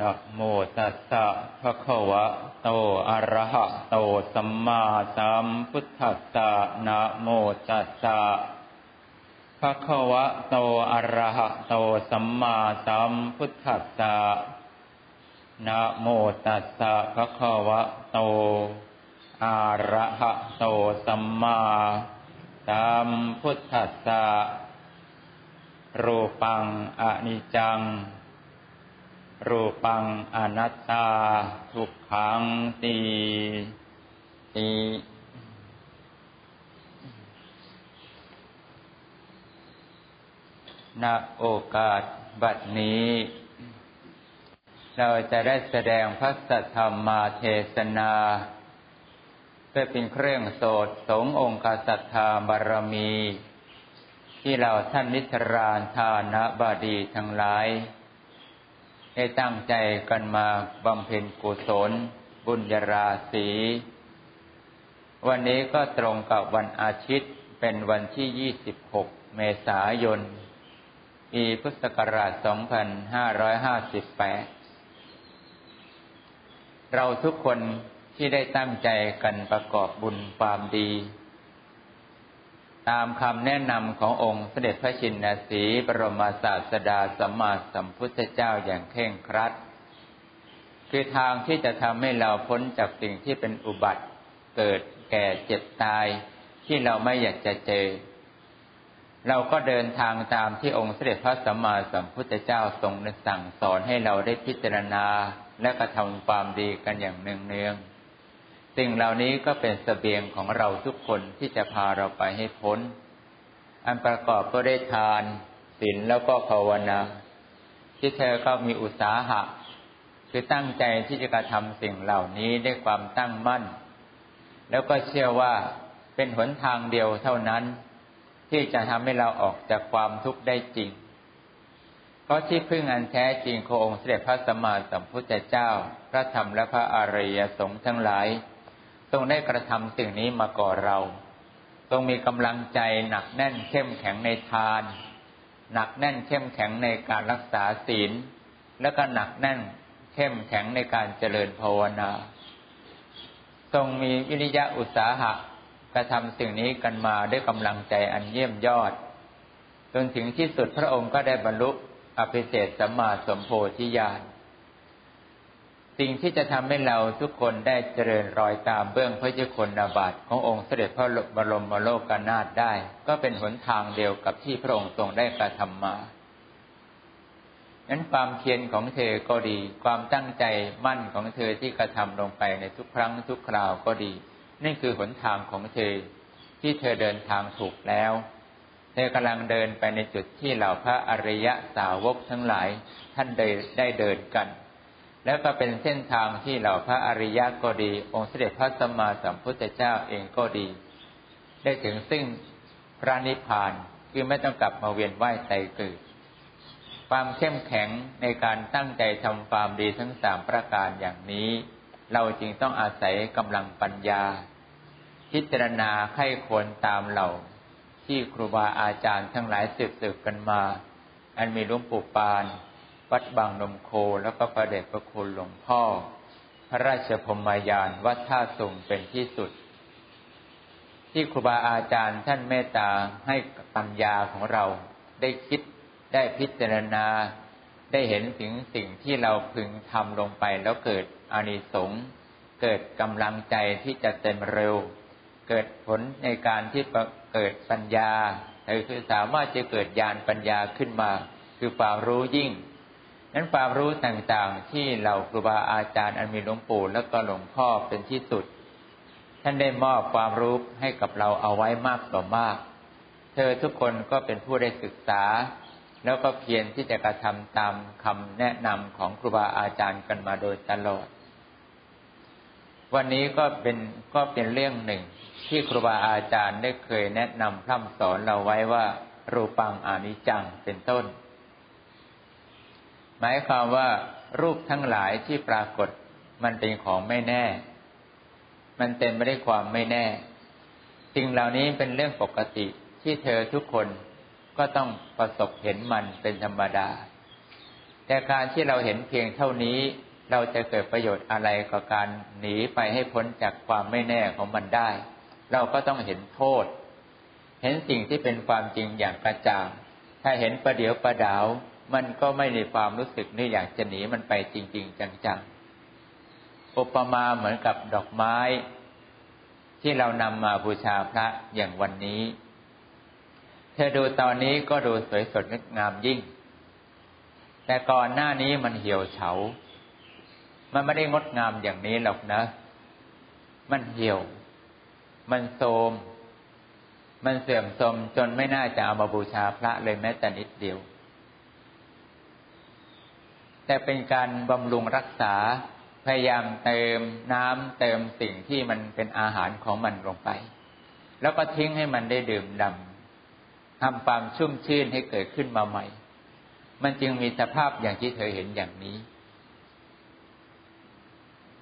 นะโมตัสสะภะคะวะโตอะระหะโตสัมมาสัมพุทธัสสะนะโมตัสสะภะคะวะโตอะระหะโตสัมมาสัมพุทธัสสะนะโมตัสสะภะคะวะโตอะระหะโตสัมมาสัมพุทธัสสะรูปังอนิจจัง รูปังอนัตตาทุกขังตีตีณโอกาสบัดนี้ เราจะได้แสดงพระสัทธรรมาเทศนา เพื่อเป็นเครื่องโสดสงองค์สัทธาบารมี ที่เราท่านนิทรานทานะบาดีทั้งหลาย ได้ตั้งใจกันมาบำเพ็ญกุศล บุญญาราศี วันนี้ก็ตรงกับวันอาทิตย์เป็นวันที่ 26 เมษายน ปีพุทธศักราช 2558 เราทุกคนที่ได้ตั้งใจกันประกอบบุญความดี ตามคำแนะนำขององค์เสด็จพระชินสีบรมศาสดาสัมมาสัมพุทธเจ้าอย่างเคร่งครัด คือทางที่จะทำให้เราพ้นจากสิ่งที่เป็นอุบัติ เกิดแก่เจ็บตายที่เราไม่อยากจะเจอ เราก็เดินทางตามที่องค์เสด็จพระสัมมาสัมพุทธเจ้าทรงสั่งสอนให้เราได้พิจารณาและกระทำความดีกันอย่างเนืองๆ สิ่งเหล่านี้ก็เป็นสเสบียงของเราทุกคนที่จะพาเราไปให้พ้น อันประกอบก็ได้ทานศีลแล้วก็ภาวนา ที่เธอก็มีอุตสาหะ คือตั้งใจที่จะกระทำสิ่งเหล่านี้ด้วยความตั้งมั่น แล้วก็เชื่อว่าเป็นหนทางเดียวเท่านั้น ที่จะทำให้เราออกจากความทุกข์ได้จริง เพราะที่พึ่งอันแท้จริงขององค์เสด็จพระสัมมาสัมพุทธเจ้า พระธรรมและพระอริยสงฆ์ทั้งหลาย ทรงได้กระทำสิ่งนี้มาก่อเรา ทรงมีกำลังใจหนักแน่นเข้มแข็งในทาน หนักแน่นเข้มแข็งในการรักษาศีล แล้วก็หนักแน่นเข้มแข็งในการเจริญภาวนา ทรงมีวิริยะอุตสาหะกระทำสิ่งนี้กันมาด้วยกำลังใจอันเยี่ยมยอด จนถึงที่สุดพระองค์ก็ได้บรรลุอภิเศษสัมมาสมโพธิญาณ สิ่งที่จะทำให้เราทุกคนได้เจริญรอยตามเบื้องพระเจ้าคนนาบาตขององค์เสด็จพระบรมโลกนาถได้ ก็เป็นหนทางเดียวกับที่พระองค์ทรงได้กระทำมานั้นความเพียรของเธอก็ดี ความตั้งใจมั่นของเธอที่กระทำลงไปในทุกครั้งทุกคราวก็ดี นี่คือหนทางของเธอ ที่เธอเดินทางถูกแล้ว เธอกำลังเดินไปในจุดที่เหล่าพระอริยะสาวกทั้งหลายท่านได้เดินกัน แล้วก็เป็นเส้นทางที่เหล่าพระอริยะก็ดี องค์เสด็จพระสัมมาสัมพุทธเจ้าเองก็ดี ได้ถึงซึ่งพระนิพพานคือไม่ต้องกลับมาเวียนว่ายใจเกิด ความเข้มแข็งในการตั้งใจทำความดีทั้งสามประการอย่างนี้ เราจึงต้องอาศัยกำลังปัญญา พิจารณาไข้ควรตามเหล่า ที่ครูบาอาจารย์ทั้งหลายสืบๆกันมา อันมีหลวงปู่ปาน วัดบางนมโคแล้วก็ประเดชพระคุณหลวงพ่อ พระราชพมายานวัดท่าสุงเป็นที่สุด ที่ครูบาอาจารย์ท่านเมตตาให้ปัญญาของเราได้คิดได้พิจารณาได้เห็นถึงสิ่งที่เราพึงทำลงไปแล้วเกิดอานิสงส์เกิดกำลังใจที่จะเต็มเร็ว เกิดผลในการที่เกิดปัญญาคือสามารถจะเกิดญาณปัญญาขึ้นมา คือความรู้ยิ่ง นั้นความรู้ต่างๆ ที่เราครูบาอาจารย์อันมีหลวงปู่และก็หลวงพ่อเป็นที่สุด ท่านได้มอบความรู้ให้กับเราเอาไว้มากต่อมาก เธอทุกคนก็เป็นผู้ได้ศึกษา แล้วก็เพียรที่จะกระทำตามคำแนะนำของครูบาอาจารย์กันมาโดยตลอด วันนี้ก็เป็นก็เป็นเรื่องหนึ่งที่ครูบาอาจารย์ได้เคยแนะนำพร่ำสอนเราไว้ว่ารูปังอานิจังเป็นต้น หมายความว่ารูปทั้งหลายที่ปรากฏ มันเป็นของไม่แน่ มันเต็มไปด้วยความไม่แน่ สิ่งเหล่านี้เป็นเรื่องปกติที่เธอทุกคนก็ต้องประสบเห็นมันเป็นธรรมดา แต่การที่เราเห็นเพียงเท่านี้ เราจะเกิดประโยชน์อะไรกับการหนีไปให้พ้นจากความไม่แน่ของมันได้ เราก็ต้องเห็นโทษ เห็นสิ่งที่เป็นความจริงอย่างกระจ่าง ถ้าเห็นประเดี๋ยวประดาว มันก็ไม่มีความรู้สึกนี่อยากจะหนีมันไปจริง ๆ จังๆอุปมาเหมือนกับดอกไม้ ที่เรานำมาบูชาพระอย่างวันนี้ เธอดูตอนนี้ก็ดูสวยสดงดงามยิ่ง แต่ก่อนหน้านี้มันเหี่ยวเฉา มันไม่ได้งดงามอย่างนี้หรอกนะ มันเหี่ยว มันโทมมันเสื่อมโทรมจนไม่น่าจะเอามาบูชาพระเลยแม้แต่นิดเดียว แต่เป็นการบำรุงรักษาพยายามเติมน้ำเติมสิ่งที่มันเป็นอาหารของมันลงไป แล้วก็ทิ้งให้มันได้ดื่มดำทำความชุ่มชื่นให้เกิดขึ้นมาใหม่ มันจึงมีสภาพอย่างที่เธอเห็นอย่างนี้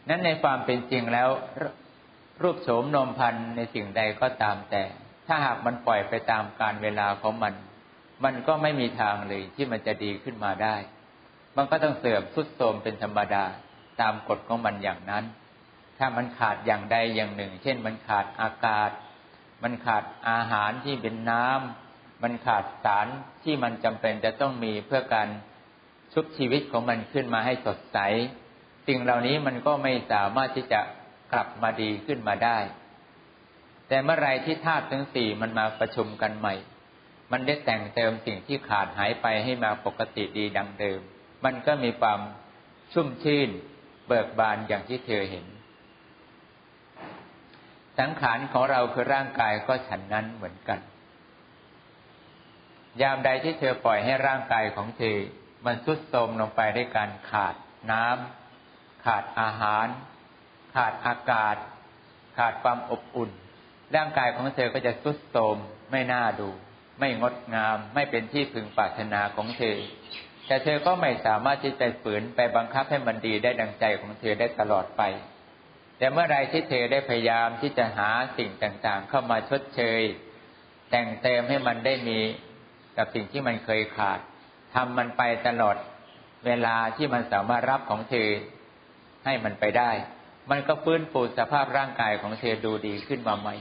นั้นในความเป็นจริงแล้ว รูปโฉมนมพันในสิ่งใดก็ตามแต่ ถ้าหากมันปล่อยไปตามการเวลาของมัน มันก็ไม่มีทางเลยที่มันจะดีขึ้นมาได้ มันก็ต้องเสื่อมสุดโทมเป็นธรรมดาตามกฎของมันอย่างนั้น ถ้ามันขาดอย่างใดอย่างหนึ่ง เช่น มันขาดอากาศ มันขาดอาหารที่เป็นน้ำมันขาดสารที่มันจำเป็นจะต้องมีเพื่อการชุบชีวิตของมันขึ้นมาให้สดใส สิ่งเหล่านี้มันก็ไม่สามารถที่จะกลับมาดีขึ้นมาได้ แต่เมื่อไรที่ธาตุทั้งสี่มันมาประชุมกันใหม่ มันได้แต่งเติมสิ่งที่ขาดหายไปให้มาปกติดีดังเดิม มันก็มีความชุ่มชื่นเบิกบานอย่างที่เธอเห็น สังขารของเราคือร่างกายก็ฉันนั้นเหมือนกัน ยามใดที่เธอปล่อยให้ร่างกายของเธอ มันทุดโทรมลงไปด้วยการขาดน้ำขาดอาหาร ขาดอากาศ ขาดความอบอุ่น ร่างกายของเธอก็จะทุดโทรมไม่น่าดู ไม่งดงาม ไม่เป็นที่พึงปรารถนาของเธอ แต่เธอก็ไม่สามารถที่จะฝืนไปบังคับให้มันดีได้ดังใจของเธอได้ตลอดไป แต่เมื่อไรที่เธอได้พยายามที่จะหาสิ่งต่างๆ เข้ามาชดเชย แต่งเติมให้มันได้มีกับสิ่งที่มันเคยขาดทำมันไปตลอดเวลาที่มันสามารถรับของเธอให้มันไปได้ มันก็ฟื้นฟูสภาพร่างกายของเธอดูดีขึ้นมาใหม่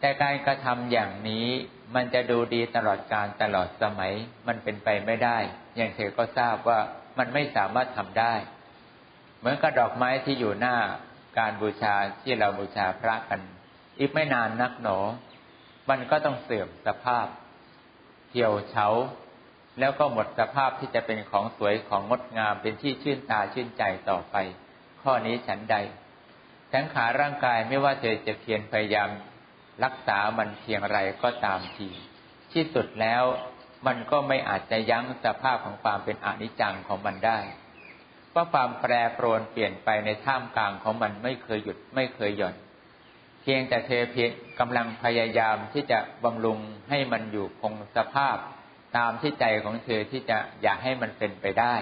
แต่การกระทำอย่างนี้มันจะดูดีตลอดการตลอดสมัยมันเป็นไปไม่ได้ อย่างเธอก็ทราบว่ามันไม่สามารถทำได้ เหมือนกับดอกไม้ที่อยู่หน้าการบูชาที่เราบูชาพระกัน อีกไม่นานนักหนอ มันก็ต้องเสื่อมสภาพ เหี่ยวเฉาแล้วก็หมดสภาพที่จะเป็นของสวยของงดงามเป็นที่ชื่นตาชื่นใจต่อไป ข้อนี้ฉันใดสังขาร่างกายไม่ว่าเธอจะเพียรพยายาม รักษามันเพียงไรก็ตามที ที่สุดแล้วมันก็ไม่อาจจะยั้งสภาพของความเป็นอนิจจังของมันได้เพราะความแปรปรวนเปลี่ยนไปในท่ามกลางของมันไม่เคยหยุดไม่เคยหย่อน เพียงแต่เธอเพียงกำลังพยายามที่จะบำรุงให้มันอยู่คงสภาพ ตามที่ใจของเธอที่จะอยากให้มันเป็นไปได้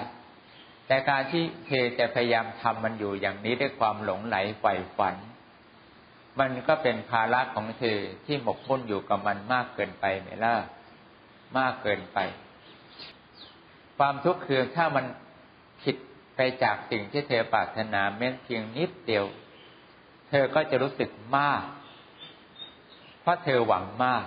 แต่การที่เธอจะพยายามทำมันอยู่อย่างนี้ด้วยความหลงไหลใฝ่ฝัน มันก็เป็นภาระของเธอที่หมกมุ่นอยู่กับมันมากเกินไปไหมล่ะมากเกินไป ความทุกข์คือถ้ามันผิดไปจากสิ่งที่เธอปรารถนาแม้เพียงนิดเดียว เธอก็จะรู้สึกมาก เพราะเธอหวังมาก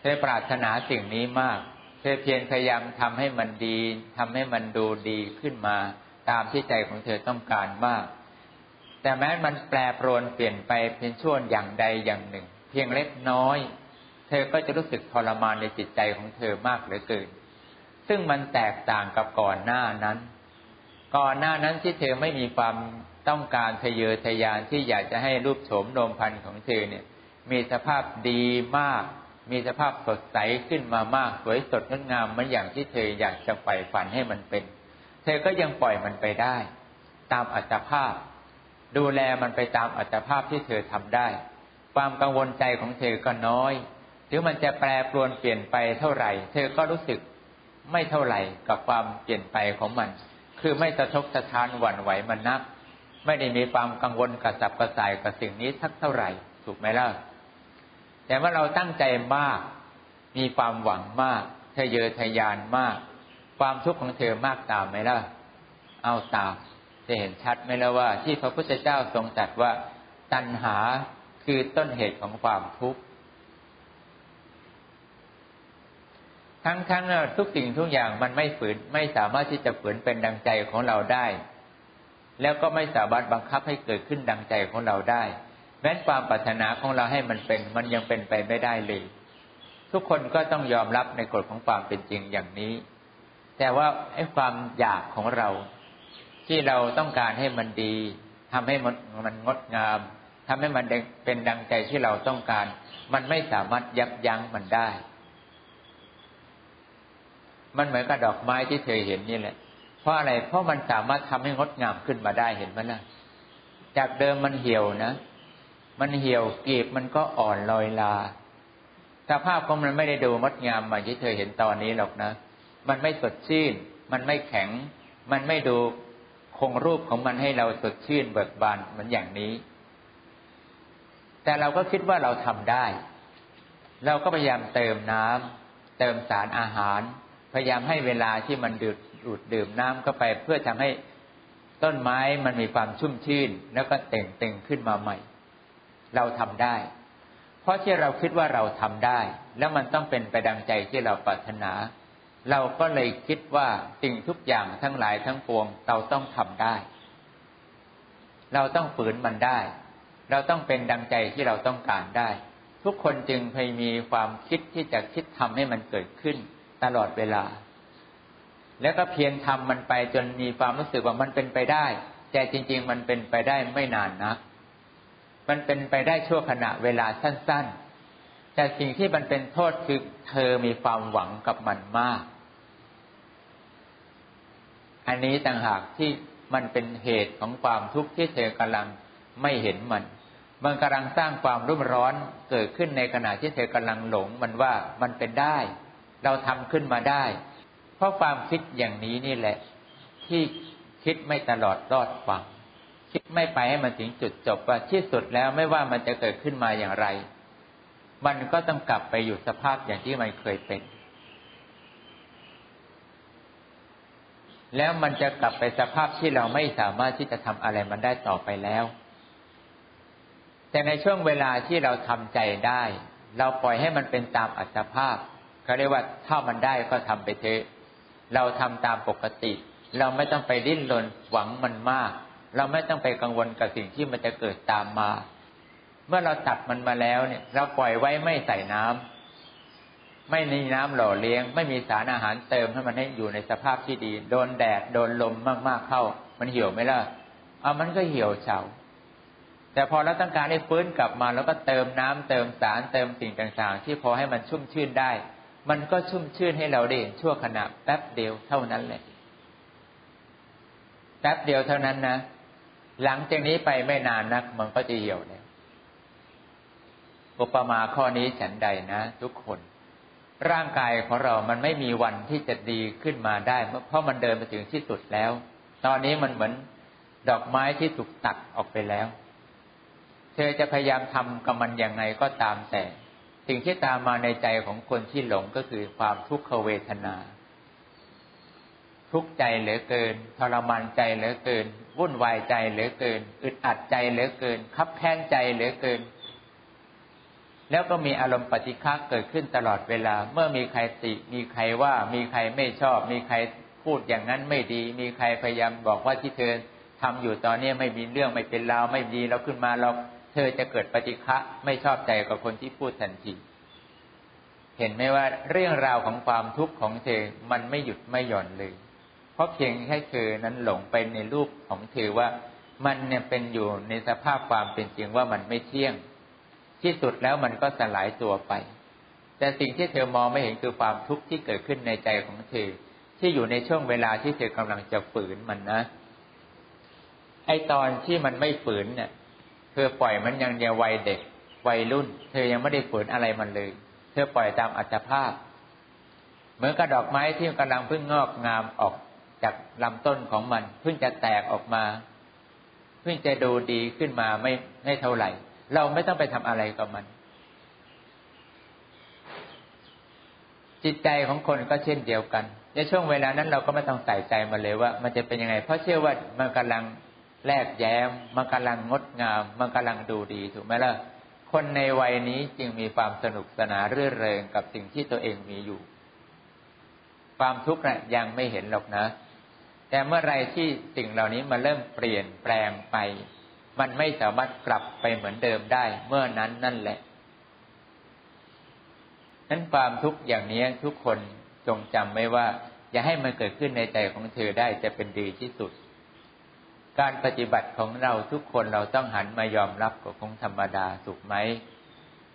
เธอปรารถนาสิ่งนี้มาก เธอเพียรพยายามทำให้มันดีทำให้มันดูดีขึ้นมา ตามที่ใจของเธอต้องการมาก แต่แม้มันแปรปรวนเปลี่ยนไปเป็นช่วงอย่างใดอย่างหนึ่ง เพียงเล็กน้อย เธอก็จะรู้สึกทรมานในจิตใจของเธอมากเหลือเกิน ซึ่งมันแตกต่างกับก่อนหน้านั้น ก่อนหน้านั้นที่เธอไม่มีความต้องการทะเยอทะยานที่อยากจะให้รูปโฉมโนมพันธ์ของเธอเนี่ย มีสภาพดีมาก มีสภาพสดใสขึ้นมามาก สวยสดงดงามเหมือนอย่างที่เธออยากจะใฝ่ฝันให้มันเป็น เธอก็ยังปล่อยมันไปได้ ตามอัตภาพ ดูแลมันไปตามอัตภาพที่เธอทำได้ ความกังวลใจของเธอก็น้อย ถึงมันจะแปรปรวนเปลี่ยนไปเท่าไหร่ เธอก็รู้สึกไม่เท่าไหร่กับความเปลี่ยนไปของมัน คือไม่สะทกสะท้านหวั่นไหวมันนัก ไม่ได้มีความกังวลกระสับกระส่ายกับสิ่งนี้สักเท่าไหร่ ถูกไหมล่ะ แต่ว่าเราตั้งใจมาก มีความหวังมากทะเยอทะยานมาก ความทุกข์ของเธอมากตามไหมล่ะ เอาตาม จะเห็นชัดไหมล่ะว่า ที่พระพุทธเจ้าทรงตรัสว่า ตัณหาคือต้นเหตุของความทุกข์ทั้งทั้งทุกสิ่งทุกอย่างมันไม่ฝืนไม่สามารถที่จะฝืนเป็นดังใจของเราได้ แล้วก็ไม่สามารถบังคับให้เกิดขึ้นดังใจของเราได้ แม้ความปรารถนาของเราให้มันเป็น มันยังเป็นไปไม่ได้เลย ทุกคนก็ต้องยอมรับในกฎของความเป็นจริงอย่างนี้ แต่ว่าไอ้ความอยากของเรา ที่เราต้องการให้มันดีทำให้มันมันงดงามทำให้มันเป็นดังใจที่เราต้องการ มันไม่สามารถยับยั้งมันได้ มันเหมือนกับดอกไม้ที่เธอเห็นนี่แหละ เพราะอะไร เพราะมันสามารถทำให้งดงามขึ้นมาได้เห็นไหมล่ะ จากเดิมมันเหี่ยวนะ มันเหี่ยวกีบมันก็อ่อนลอยลาสภาพของมันไม่ได้ดูงดงามเหมือนที่เธอเห็นตอนนี้หรอกนะ มันไม่สดชื่น มันไม่แข็ง มันไม่ดู คงรูปของมันให้เราสดชื่นเบิกบานเหมือนอย่างนี้ แต่เราก็คิดว่าเราทำได้ เราก็พยายามเติมน้ำเติมสารอาหาร พยายามให้เวลาที่มันดูดดูดดื่มน้ำเข้าไป เพื่อทำให้ต้นไม้มันมีความชุ่มชื่น แล้วก็เต่งเต่งขึ้นมาใหม่ เราทำได้ เพราะที่เราคิดว่าเราทำได้ แล้วมันต้องเป็นไปดังใจที่เราปรารถนา เราก็เลยคิดว่าสิ่งทุกอย่างทั้งหลายทั้งปวง เราต้องทำได้ เราต้องฝืนมันได้ เราต้องเป็นดังใจที่เราต้องการได้ ทุกคนจึงพยมีความคิดที่จะคิดทำให้มันเกิดขึ้นตลอดเวลา แล้วก็เพียรทำมันไปจนมีความรู้สึกว่ามันเป็นไปได้ แต่จริง ๆ มันเป็นไปได้ไม่นานนักมันเป็นไปได้ชั่วขณะเวลาสั้น ๆแต่สิ่งที่มันเป็นโทษคือเธอมีความหวังกับมันมาก อันนี้ต่างหากที่มันเป็นเหตุของความทุกข์ที่เธอกำลังไม่เห็นมัน มันกำลังสร้างความรุ่มร้อนเกิดขึ้นในขณะที่เธอกำลังหลงมันว่ามันเป็นได้ เราทำขึ้นมาได้ เพราะความคิดอย่างนี้นี่แหละ ที่คิดไม่ตลอดรอดฟังคิดไม่ไปให้มันถึงจุดจบว่าที่สุดแล้วไม่ว่ามันจะเกิดขึ้นมาอย่างไร มันก็ต้องกลับไปอยู่สภาพอย่างที่มันเคยเป็น แล้วมันจะกลับไปสภาพที่เราไม่สามารถที่จะทำอะไรมันได้ต่อไปแล้ว แต่ในช่วงเวลาที่เราทำใจได้ เราปล่อยให้มันเป็นตามอัตภาพเขาเรียกว่าถ้ามันได้ก็ทำไปเถอะ เราทำตามปกติ เราไม่ต้องไปดิ้นรนหวังมันมาก เราไม่ต้องไปกังวลกับสิ่งที่มันจะเกิดตามมา เมื่อเราตัดมันมาแล้วเนี่ย เราปล่อยไว้ไม่ใส่น้ำ ไม่มีน้ำหล่อเลี้ยง ไม่มีสารอาหารเติมให้มันให้อยู่ในสภาพที่ดี โดนแดดโดนลมมากๆเข้า มันเหี่ยวไหมล่ะเอามันก็เหี่ยวเฉาแต่พอเราต้องการให้ฟื้นกลับมาแล้วก็เติมน้ำเติมสารเติมสิ่งต่างๆ ที่พอให้มันชุ่มชื่นได้ มันก็ชุ่มชื่นให้เราได้ชั่วขณะแป๊บเดียวเท่านั้นแหละแป๊บเดียวเท่านั้นนะหลังจากนี้ไปไม่นานนัก มันก็จะเหี่ยวเนี่ยอุปมาข้อนี้ฉันใดนะ ทุกคน ร่างกายของเรามันไม่มีวันที่จะดีขึ้นมาได้ เพราะมันเดินไปถึงที่สุดแล้ว ตอนนี้มันเหมือนดอกไม้ที่ถูกตัดออกไปแล้ว เธอจะพยายามทำกับมันอย่างไงก็ตามแต่ สิ่งที่ตามมาในใจของคนที่หลงก็คือความทุกขเวทนา ทุกข์ใจเหลือเกิน ทรมานใจเหลือเกิน วุ่นวายใจเหลือเกิน อึดอัดใจเหลือเกิน คับแค้นใจเหลือเกิน แล้วก็มีอารมณ์ปฏิฆาเกิดขึ้นตลอดเวลา เมื่อมีใครติมีใครว่ามีใครไม่ชอบ มีใครพูดอย่างนั้นไม่ดี มีใครพยายามบอกว่าที่เธอทำอยู่ตอนนี้ไม่มีเรื่องไม่เป็นราวไม่ดีเราขึ้นมาเราเธอจะเกิดปฏิฆะไม่ชอบใจกับคนที่พูดทันทีเห็นไหมว่าเรื่องราวของความทุกข์ของเธอมันไม่หยุดไม่หย่อนเลย เพราะเพียงแค่เธอนั้นหลงไปในรูปของเธอว่า มันเนี่ยเป็นอยู่ในสภาพความเป็นจริงว่ามันไม่เที่ยง ที่สุดแล้วมันก็สลายตัวไป แต่สิ่งที่เธอมองไม่เห็นคือความทุกข์ที่เกิดขึ้นในใจของเธอ ที่อยู่ในช่วงเวลาที่เธอกำลังจะฝืนมันนะ ไอตอนที่มันไม่ฝืนเนี่ยเธอปล่อยมันยังเดียววัยเด็กวัยรุ่น เธอยังไม่ได้ฝืนอะไรมันเลย เธอปล่อยตามอัตภาพ เหมือนกับดอกไม้ที่กำลังเพิ่งงอกงามออกจากลำต้นของมัน เพิ่งจะแตกออกมา เพิ่งจะดูดีขึ้นมาไม่ไม่เท่าไหร่ เราไม่ต้องไปทำอะไรกับมัน จิตใจของคนก็เช่นเดียวกัน ในช่วงเวลานั้นเราก็ไม่ต้องใส่ใจมาเลยว่า มันจะเป็นยังไง เพราะเชื่อว่ามันกำลังแลกแย้ม มันกำลังงดงาม มันกำลังดูดีถูกไหมล่ะ คนในวัยนี้จึงมีความสนุกสนานเรื่อเริงกับสิ่งที่ตัวเองมีอยู่ ความทุกข์นะยังไม่เห็นหรอกนะ แต่เมื่อไรที่สิ่งเหล่านี้มาเริ่มเปลี่ยนแปลงไป มันไม่สามารถกลับไปเหมือนเดิมได้ เมื่อนั้นนั่นแหละนั้นความทุกข์อย่างนี้ทุกคนจงจำไว้ว่า อย่าให้มันเกิดขึ้นในใจของเธอได้จะเป็นดีที่สุด การปฏิบัติของเราทุกคนเราต้องหันมายอมรับกับคงธรรมดาสุขไหม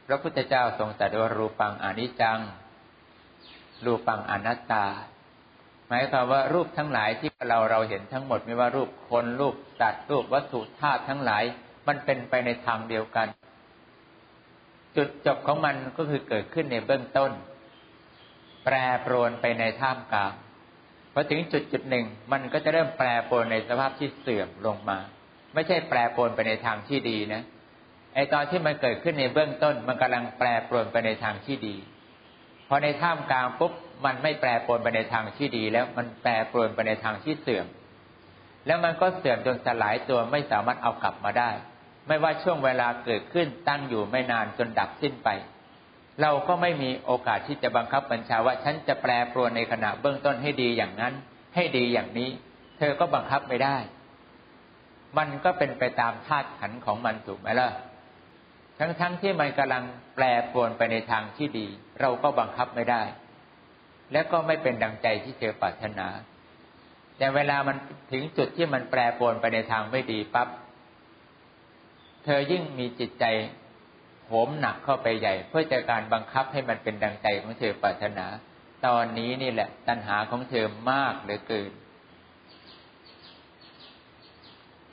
พระพุทธเจ้าทรงตรัสว่ารูปังอนิจจัง รูปังอนัตตา หมายความว่ารูปทั้งหลายที่เราเราเห็นทั้งหมดไม่ว่ารูปคนรูปสัตว์รูปวัตถุธาตุทั้งหลาย มันเป็นไปในทางเดียวกัน จุดจบของมันก็คือเกิดขึ้นในเบื้องต้น แปรปรวนไปในท่ามกลางพอถึงจุดจุดหนึ่ง มันก็จะเริ่มแปรปรวนในสภาพที่เสื่อมลงมา ไม่ใช่แปรปรวนไปในทางที่ดีนะไอตอนที่มันเกิดขึ้นในเบื้องต้น มันกำลังแปรปรวนไปในทางที่ดี พอในท่ามกลางปุ๊บ มันไม่แปรปรวนไปในทางที่ดี แล้วมันแปรปรวนไปในทางที่เสื่อม แล้วมันก็เสื่อมจนสลายตัวไม่สามารถเอากลับมาได้ ไม่ว่าช่วงเวลาเกิดขึ้นตั้งอยู่ไม่นานจนดับสิ้นไป เราก็ไม่มีโอกาสที่จะบังคับบัญชาว่าฉันจะแปรปรวนในขณะเบื้องต้นให้ดีอย่างนั้น ให้ดีอย่างนี้ เธอก็บังคับไม่ได้ มันก็เป็นไปตามธาตุขันของมันถูกไหมล่ะทั้งๆทที่มันกำลังแปรปรวนไปในทางที่ดี เราก็บังคับไม่ได้ และก็ไม่เป็นดังใจที่เธอปรารถนา แต่เวลามันถึงจุดที่มันแปรปรวนไปในทางไม่ดีปับ๊บเธอยิ่งมีจิตใจโหมหนักเข้าไปใหญ่ เพื่อจะการบังคับให้มันเป็นดังใจของเธอปรารถนา ตอนนี้นี่แหละ ตัณหาของเธอมากเหลือเกิน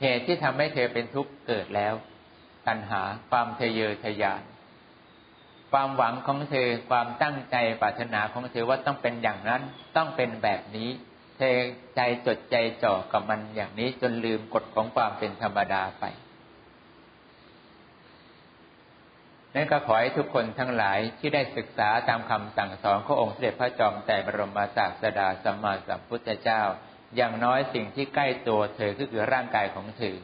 เหตุที่ทำให้เธอเป็นทุกข์เกิดแล้ว ตัณหาความทะเยอทะยาน ความหวังของเธอความตั้งใจปรารถนาของเธอว่าต้องเป็นอย่างนั้นต้องเป็นแบบนี้ เธอใจจดใจจ่อกับมันอย่างนี้จนลืมกฎของความเป็นธรรมดาไปนั่นก็ขอให้ทุกคนทั้งหลายที่ได้ศึกษาตามคำสั่งสอนขององค์เสด็จพระจอมแต่บรมศาสดาสัมมาสัมพุทธเจ้า อย่างน้อยสิ่งที่ใกล้ตัวเธอก็คือร่างกายของเธอ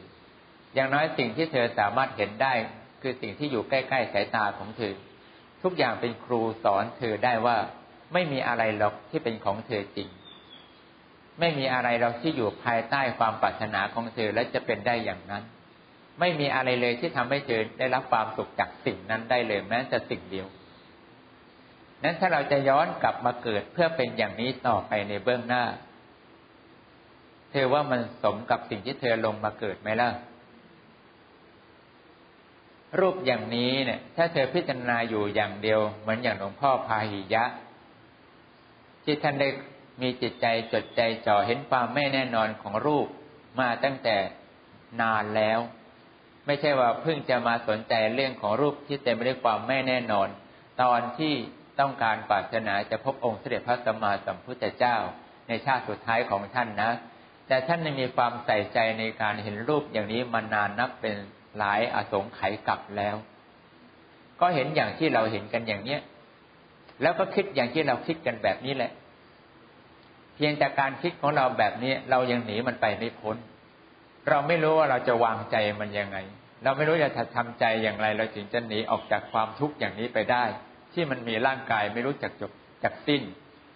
อย่างน้อยสิ่งที่เธอสามารถเห็นได้ คือสิ่งที่อยู่ใกล้ ๆ สายตาของเธอ ทุกอย่างเป็นครูสอนเธอได้ว่าไม่มีอะไรหรอกที่เป็นของเธอจริง ไม่มีอะไรหรอกที่อยู่ภายใต้ความปรารถนาของเธอและจะเป็นได้อย่างนั้น ไม่มีอะไรเลยที่ทำให้เธอได้รับความสุขจากสิ่งนั้นได้เลยแม้แต่สิ่งเดียว นั้นถ้าเราจะย้อนกลับมาเกิดเพื่อเป็นอย่างนี้ต่อไปในเบื้องหน้า เธอว่ามันสมกับสิ่งที่เธอลงมาเกิดไหมล่ะ รูปอย่างนี้เนี่ย ถ้าเธอพิจารณาอยู่อย่างเดียว เหมือนอย่างหลวงพ่อพาหิยะ ที่ท่านได้มีจิตใจจดใจจ่อเห็นความไม่แน่นอนของรูปมาตั้งแต่นานแล้ว ไม่ใช่ว่าเพิ่งจะมาสนใจเรื่องของรูปที่เต็มไปด้วยความไม่แน่นอน ตอนที่ต้องการปรารถนาจะพบองค์เสด็จพระสัมมาสัมพุทธเจ้า ในชาติสุดท้ายของท่านนะ แต่ท่านมีความใส่ใจในการเห็นรูปอย่างนี้มานานนับเป็น หลายอสงไขยกลับแล้ว ก็เห็นอย่างที่เราเห็นกันอย่างเนี้ย แล้วก็คิดอย่างที่เราคิดกันแบบนี้แหละ เพียงแต่การคิดของเราแบบนี้เรายังหนีมันไปไม่พ้น เราไม่รู้ว่าเราจะวางใจมันยังไง เราไม่รู้จะทำใจอย่างไร เราถึงจะหนีออกจากความทุกข์อย่างนี้ไปได้ ที่มันมีร่างกายไม่รู้จักจบจักสิ้น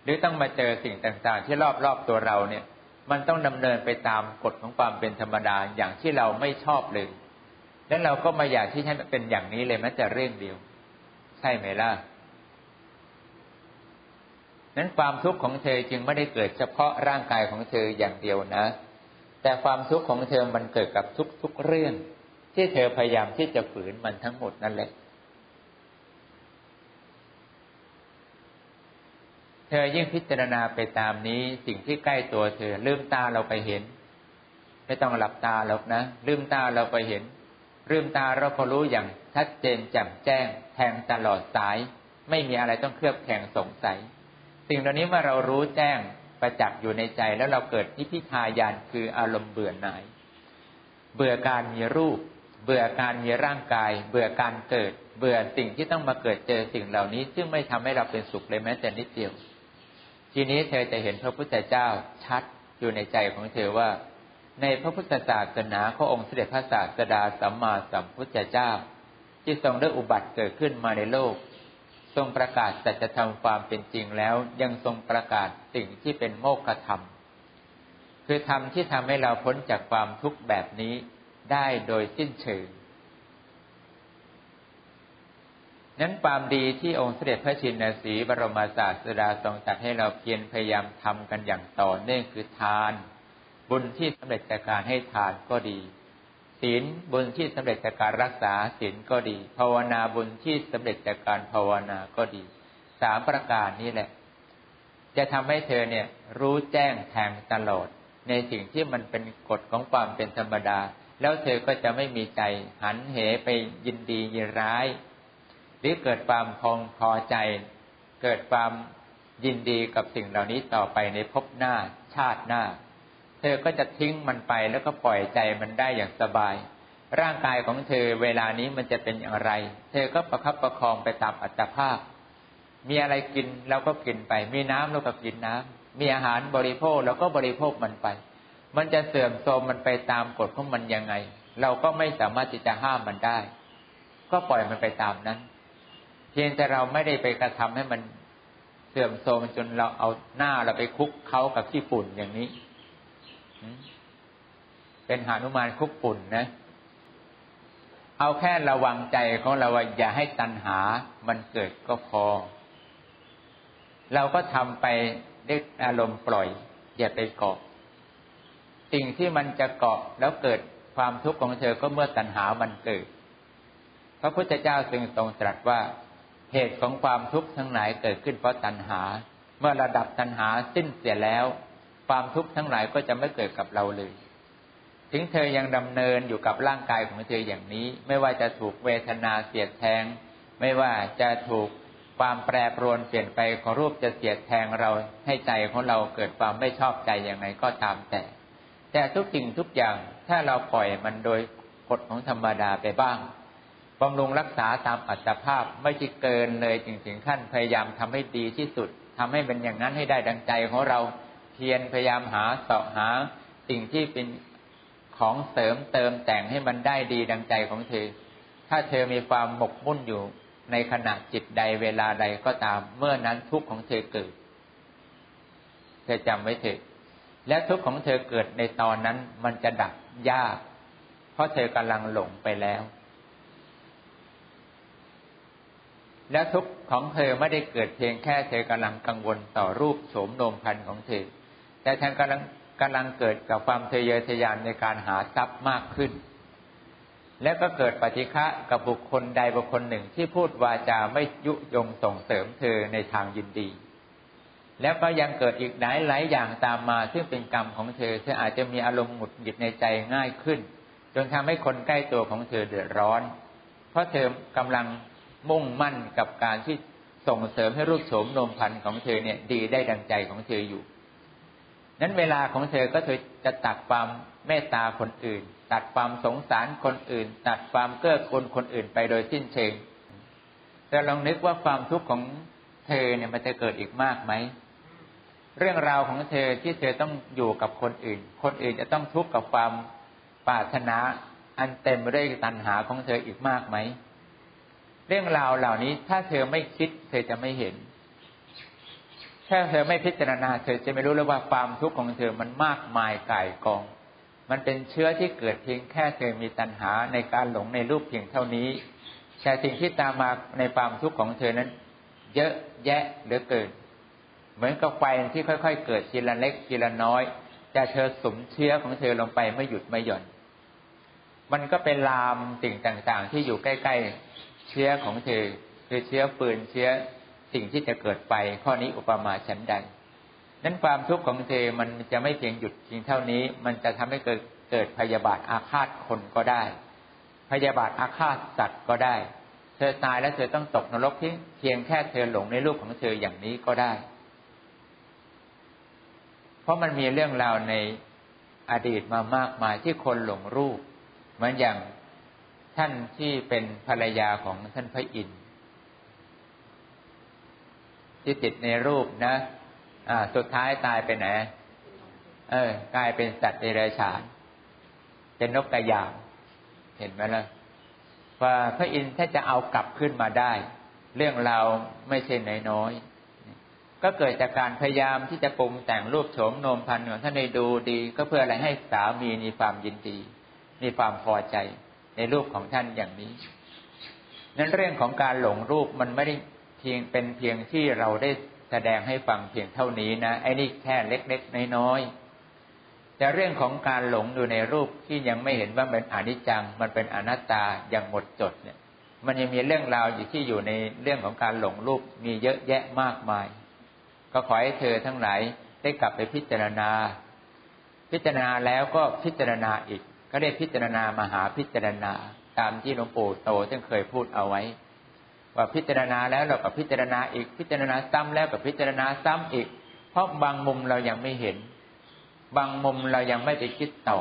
หรือต้องมาเจอสิ่งต่างๆ ที่รอบๆตัวเราเนี่ย มันต้องดำเนินไปตามกฎของความเป็นธรรมดาอย่างที่เราไม่ชอบเลย แล้วเราก็มาอยากที่ให้มันเป็นอย่างนี้เลยแม้แต่เรื่องเดียว ใช่ไหมล่ะนั้นความทุกข์ของเธอจึงไม่ได้เกิดเฉพาะร่างกายของเธออย่างเดียวนะ แต่ความทุกข์ของเธอมันเกิดกับทุกๆเรื่อง ที่เธอพยายามที่จะฝืนมันทั้งหมดนั่นแหละ เธอยิ่งพิจารณาไปตามนี้สิ่งที่ใกล้ตัวเธอ ลืมตาเราไปเห็น ไม่ต้องหลับตาหรอกนะ ลืมตาเราไปเห็น ลืมตาเราก็รู้อย่างชัดเจนแจ่มแจ้ง แทงตลอดสาย ไม่มีอะไรต้องเคลือบแข็งสงสัย สิ่งเหล่านี้เมื่อเรารู้แจ้งประจักษ์อยู่ในใจแล้วเราเกิดนิพิทายานคืออารมณ์เบื่อหน่าย เบื่อการมีรูป เบื่อการมีร่างกาย เบื่อการเกิด เบื่อสิ่งที่ต้องมาเกิดเจอสิ่งเหล่านี้ ซึ่งไม่ทำให้เราเป็นสุขเลยแม้แต่นิดเดียว ทีนี้เธอจะเห็นพระพุทธเจ้าชัดอยู่ในใจของเธอว่า ในพระพุทธศาสนาขององค์เสด็จพระศาสดาสัมมาสัมพุทธเจ้า ที่ทรงได้อุบัติเกิดขึ้นมาในโลก ทรงประกาศสัจธรรมความเป็นจริงแล้วยังทรงประกาศสิ่งที่เป็นโมกขธรรม คือธรรมที่ทำให้เราพ้นจากความทุกข์แบบนี้ได้โดยสิ้นเชิงนั้นความดีที่องค์เสด็จพระชินสีบรมศาสดาทรงตัดให้เราเพียรพยายามทำกันอย่างต่อเนื่องคือทาน บุญที่สำเร็จจากการให้ทานก็ดี ศีลบุญที่สำเร็จจากการรักษาศีลก็ดี ภาวนาบุญที่สำเร็จจากการภาวนาก็ดีสามประการนี้แหละ จะทำให้เธอเนี่ยรู้แจ้งแทงตลอด ในสิ่งที่มันเป็นกฎของความเป็นธรรมดา แล้วเธอก็จะไม่มีใจหันเหไปยินดียินร้าย หรือเกิดความพองพอใจ เกิดความยินดีกับสิ่งเหล่านี้ต่อไปในภพหน้าชาติหน้า เธอก็จะทิ้งมันไปแล้วก็ปล่อยใจมันได้อย่างสบาย ร่างกายของเธอเวลานี้มันจะเป็นอย่างไร เธอก็ประคับประคองไปตามอัตภาพ มีอะไรกินเราก็กินไป มีน้ำเราก็กินน้ำมีอาหารบริโภคเราก็บริโภคมันไป มันจะเสื่อมโทรมมันไปตามกฎของมันยังไง เราก็ไม่สามารถที่จะห้ามมันได้ ก็ปล่อยมันไปตามนั้น เพียงแต่เราไม่ได้ไปกระทำให้มันเสื่อมโทรมจนเราเอาหน้าเราไปคุกเขากับขี้ฝุ่นอย่างนี้ เป็นหานุมานคุกฝุ่นนะ เอาแค่ระวังใจของเราว่าอย่าให้ตัณหามันเกิดก็พอ เราก็ทำไปด้วยอารมณ์ปล่อย อย่าไปเกาะ สิ่งที่มันจะเกาะแล้วเกิดความทุกข์ของเธอก็เมื่อตัณหามันเกิด พระพุทธเจ้าจึงทรงตรัสว่าเหตุของความทุกข์ทั้งหลายเกิดขึ้นเพราะตัณหา เมื่อระดับตัณหาสิ้นเสียแล้ว ความทุกข์ทั้งหลายก็จะไม่เกิดกับเราเลย ถึงเธอยังดำเนินอยู่กับร่างกายของเธออย่างนี้ ไม่ว่าจะถูกเวทนาเสียดแทง ไม่ว่าจะถูกความแปรปรวนเปลี่ยนไปของรูปจะเสียดแทงเราให้ใจของเราเกิดความไม่ชอบใจอย่างไรก็ตามแต่ แต่ทุกสิ่งทุกอย่างถ้าเราปล่อยมันโดยกฎของธรรมดาไปบ้างบำรุงรักษาตามอัตภาพไม่ใช่เกินเลยจริงๆขั้นพยายามทำให้ดีที่สุดทำให้เป็นอย่างนั้นให้ได้ดังใจของเรา พียรพยายามหาเสาะหาสิ่งที่เป็นของเสริมเติมแต่งให้มันได้ดีดังใจของเธอ ถ้าเธอมีความหมกมุ่นอยู่ในขณะจิตใดเวลาใดก็ตามเมื่อนั้นทุกข์ของเธอเกิด เธอจำไว้เถอะและทุกข์ของเธอเกิดในตอนนั้นมันจะดับยาก เพราะเธอกำลังหลงไปแล้ว แล้วทุกข์ของเธอไม่ได้เกิดเพียงแค่เธอกำลังกังวลต่อรูปโฉมโนมพันของเธอ แต่ทางกำลังกำลังเกิดกับความทะเยอทะยานในการหาทรัพย์มากขึ้น แล้วก็เกิดปฏิฆะกับบุคคลใดบุคคลหนึ่งที่พูดวาจาไม่ยุยงส่งเสริมเธอในทางยินดี แล้วก็ยังเกิดอีกหลายหลายอย่างตามมา ซึ่งเป็นกรรมของเธอเธออาจจะมีอารมณ์หงุดหงิดในใจง่ายขึ้น จนทำให้คนใกล้ตัวของเธอเดือดร้อน เพราะเธอกำลังมุ่งมั่นกับการที่ส่งเสริมให้รูปโฉมนมพันธ์ของเธอเนี่ยดีได้ดังใจของเธออยู่ นั้นเวลาของเธอก็เธอจะตัดความเมตตาคนอื่น ตัดความสงสารคนอื่น ตัดความเกื้อกูลคนอื่นไปโดยสิ้นเชิงแต่ลองนึกว่าความทุกข์ของเธอเนี่ยมันจะเกิดอีกมากไหมเรื่องราวของเธอที่เธอต้องอยู่กับคนอื่น คนอื่นจะต้องทุกข์กับความปรารถนาอันเต็มไปด้วยตัณหาของเธออีกมากไหม เรื่องราวเหล่านี้ถ้าเธอไม่คิด เธอจะไม่เห็น ถ้าเธอไม่พิจารณาเธอจะไม่รู้เลยว่าความทุกข์ของเธอมันมากมายก่ายกอง มันเป็นเชื้อที่เกิดเพียงแค่เธอมีตัณหาในการหลงในรูปเพียงเท่านี้ แต่สิ่งที่ตามมาในความทุกข์ของเธอนั้น เยอะแยะเหลือเกิน เหมือนกับไฟที่ค่อย ๆ เกิดทีละเล็กทีละน้อยจะเธอสมเชื้อของเธอลงไปไม่หยุดไม่หย่อน มันก็เป็นลามสิ่งต่างๆ ที่อยู่ใกล้ ๆ เชื้อของเธอคือเชื้อปืนเชื้อ สิ่งที่จะเกิดไป ข้อนี้อุปมาฉันใดนั้นความทุกข์ของเธอมันจะไม่เพียงหยุดเพียงเท่านี้ มันจะทำให้เกิดเกิดพยาบาทอาฆาตคนก็ได้ พยาบาทอาฆาตสัตว์ก็ได้ เธอตายแล้วเธอต้องตกนรกที่เพียงแค่เธอหลงในรูปของเธออย่างนี้ก็ได้ เพราะมันมีเรื่องราวในอดีตมามากมายที่คนหลงรูป เหมือนอย่างท่านที่เป็นภรรยาของท่านพระอินทร์ ที่ติดในรูปนะอ่าสุดท้ายตายไปไหน เออ กลายเป็นสัตว์เดรัจฉานเป็นนกกระยางเห็นไหมล่ะว่าพระอินทร์ถ้าจะเอากลับขึ้นมาได้ เรื่องเราไม่ใช่น้อยๆก็เกิดจากการพยายามที่จะปรุงแต่งรูปโฉมโนมพันธ์ของท่านในดูดี ก็เพื่ออะไรให้สามีมีความยินดี มีความพอใจในรูปของท่านอย่างนี้ นั้นเรื่องของการหลงรูปมันไม่ได้ เพียงเป็นเพียงที่เราได้แสดงให้ฟังเพียงเท่านี้นะไอ้นี่แค่เล็กๆน้อยๆแต่เรื่องของการหลงอยู่ในรูปที่ยังไม่เห็นว่าเป็นอนิจจัง มันเป็นอนัตตาอย่างหมดจดเนี่ย มันยังมีเรื่องราวอยู่ที่อยู่ในเรื่องของการหลงรูปมีเยอะแยะมากมาย ก็ขอให้เธอทั้งหลายได้กลับไปพิจารณา พิจารณาแล้วก็พิจารณาอีก ก็ได้พิจารณามหาพิจารณาตามที่หลวงปู่โตท่านเคยพูดเอาไว้ ว่าพิจารณาแล้วเราก็พิจารณาอีกพิจารณาซ้ำแล้วก็พิจารณาซ้ำอีก เพราะบางมุมเรายังไม่เห็น บางมุมเรายังไม่ไปคิดต่อ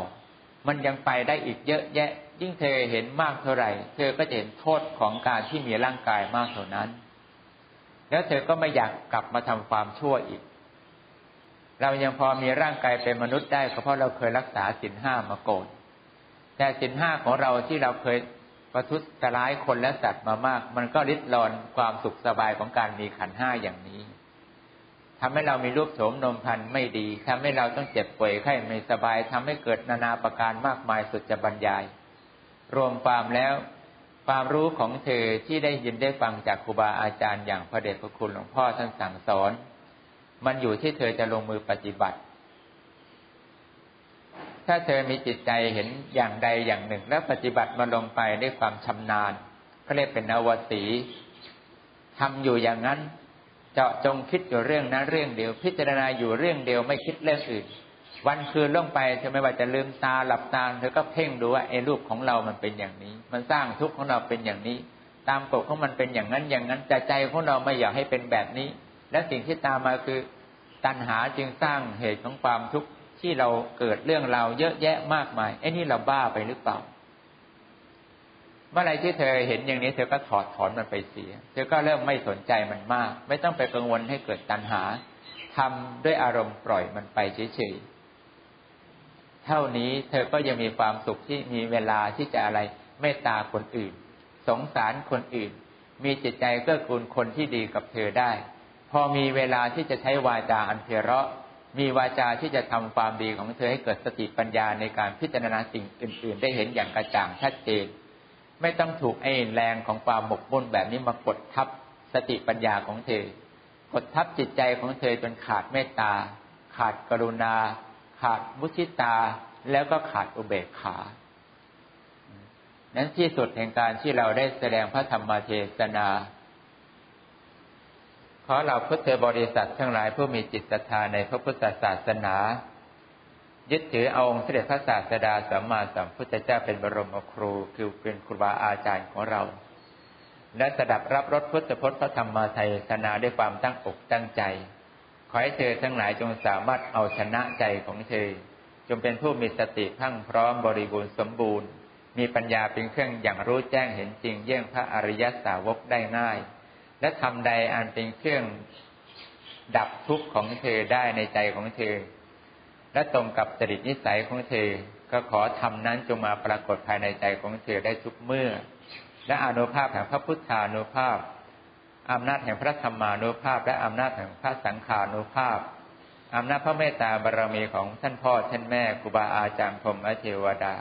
มันยังไปได้อีกเยอะแยะ ยิ่งเธอเห็นมากเท่าไหร่ เธอก็จะเห็นโทษของการที่มีร่างกายมากเท่านั้น แล้วเธอก็ไม่อยากกลับมาทำความชั่วอีก เรายังพอมีร่างกายเป็นมนุษย์ได้ก็เพราะเราเคยรักษาสินห้ามาก่อนแต่สินห้าของเราที่เราเคย ประทุษร้ายคนและสัตว์มามาก มันก็ริดรอนความสุขสบายของการมีขันห้าอย่างนี้ทำให้เรามีรูปโฉมนมพันธ์ไม่ดีทำให้เราต้องเจ็บป่วยไข้ไม่สบายทำให้เกิดนานาประการมากมายสุดจะบรรยาย รวมความแล้วความรู้ของเธอที่ได้ยินได้ฟังจากครูบาอาจารย์อย่างพระเดชพระคุณหลวงพ่อท่านสั่งสอน มันอยู่ที่เธอจะลงมือปฏิบัติ ถ้าเธอมีจิตใจเห็นอย่างใดอย่างหนึ่ง แล้วปฏิบัติมาลงไปด้วยความชำนาญก็เรียกเป็นนวสีทำอยู่อย่างนั้น เจาะจงคิดอยู่เรื่องนั้นเรื่องเดียว พิจารณาอยู่เรื่องเดียวไม่คิดเรื่องอื่น วันคืนล่วงไปเธอไม่ว่าจะลืมตาหลับตาเธอก็เพ่งดูว่าไอ้รูปของเรามันเป็นอย่างนี้ มันสร้างทุกข์ของเราเป็นอย่างนี้ ตามกฎของมันเป็นอย่างนั้นอย่างนั้นแต่ใจของเราไม่อยากให้เป็นแบบนี้ และสิ่งที่ตามมาคือตัณหาจึงสร้างเหตุของความทุกข์ ที่เราเกิดเรื่องราวเยอะแยะมากมายไอ้นี่เราบ้าไปหรือเปล่า เมื่อไรที่เธอเห็นอย่างนี้ เธอก็ถอดถอนมันไปเสีย เธอก็เริ่มไม่สนใจมันมาก ไม่ต้องไปกังวลให้เกิดตัณหาทำด้วยอารมณ์ปล่อยมันไปเฉยๆ เท่านี้เธอก็ยังมีความสุขที่มีเวลาที่จะอะไรเมตตาคนอื่น สงสารคนอื่น มีจิตใจเกื้อกูลคนที่ดีกับเธอได้ พอมีเวลาที่จะใช้วาจาอันเพเราะ มีวาจาที่จะทำความดีของเธอให้เกิดสติปัญญาในการพิจารณาสิ่งอื่น ๆ ได้เห็นอย่างกระจ่างชัดเจน ไม่ต้องถูกไอ้แรงของความหมกมุ่นแบบนี้มากดทับสติปัญญาของเธอ กดทับจิตใจของเธอจนขาดเมตตา ขาดกรุณา ขาดมุทิตา แล้วก็ขาดอุเบกขา นั้นที่สุดแห่งการที่เราได้แสดงพระธรรมเทศนา ขอเราพุทธบริษัททั้งหลายผู้มีจิตศรัทธาในพระพุทธศาสนา ยึดถือเอาองค์เสด็จพระศาสดาสัมมาสัมพุทธเจ้าเป็นบรมครูคือเป็นครูบาอาจารย์ของเรา และสดับรับรสพุทธพจน์พระธรรมไทยสนาด้วยความตั้งอกตั้งใจ ขอให้เธอทั้งหลายจงสามารถเอาชนะใจของเธอ จงเป็นผู้มีสติพังพร้อมบริบูรณ์สมบูรณ์ มีปัญญาเป็นเครื่องอย่างรู้แจ้งเห็นจริงเยี่ยงพระอริยสาวกได้ง่าย และทำใดอันเป็นเครื่องดับทุกข์ของเธอได้ในใจของเธอ และตรงกับจริตนิสัยของเธอ ก็ขอทำนั้นจงมาปรากฏภายในใจของเธอได้ทุกเมื่อ และอนุภาพแห่งพระพุทธานุภาพอำนาจแห่งพระธรรมานุภาพ และอำนาจแห่งพระสังขานุภาพอำนาจพระเมตตาบารมีของท่านพ่อท่านแม่ครูบาอาจารย์พรมเทวดา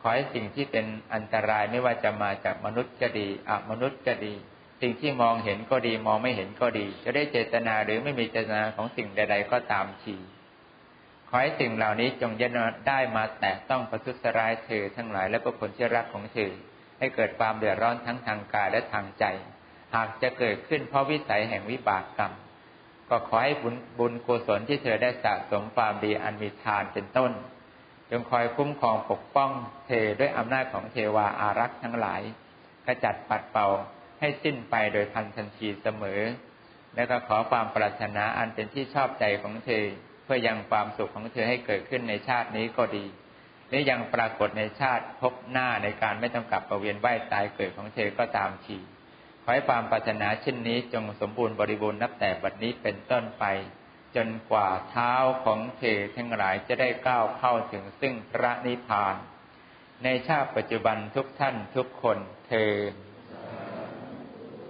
ขอให้สิ่งที่เป็นอันตรายไม่ว่าจะมาจากมนุษย์ก็ดีอมนุษย์ก็ดี สิ่งที่มองเห็นก็ดีมองไม่เห็นก็ดี จะได้เจตนาหรือไม่มีเจตนาของสิ่งใด ๆ ก็ตามทีขอให้สิ่งเหล่านี้จงยันได้มาแตะต้องประทุษร้ายเธอทั้งหลายและก็คนที่รักของเธอให้เกิดความเดือดร้อนทั้งทางกายและทางใจ หากจะเกิดขึ้นเพราะวิสัยแห่งวิบากกรรม ก็ขอให้บุญบุญกุศลที่เธอได้สะสมความดีอันมีทานเป็นต้น จงคอยคุ้มครองปกป้องเธอด้วยอำนาจของเทวาอารักษ์ทั้งหลายขจัดปัดเป่า ให้สิ้นไปโดยพันทันทีเสมอ และก็ขอความปรารถนาอันเป็นที่ชอบใจของเธอ เพื่อยังความสุขของเธอให้เกิดขึ้นในชาตินี้ก็ดี และยังปรากฏในชาติพบหน้าในการไม่ต้องกลับประเวียนว่ายตายเกิดของเธอก็ตามทีขอให้ความปรารถนาเช่นนี้จงสมบูรณ์บริบูรณ์นับแต่บัดนี้เป็นต้นไป จนกว่าเท้าของเธอทั้งหลายจะได้ก้าวเข้าถึงซึ่งพระนิพพาน ในชาติปัจจุบันทุกท่านทุกคนเธอ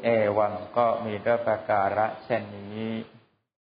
เอวังก็มีด้วยประการนนี้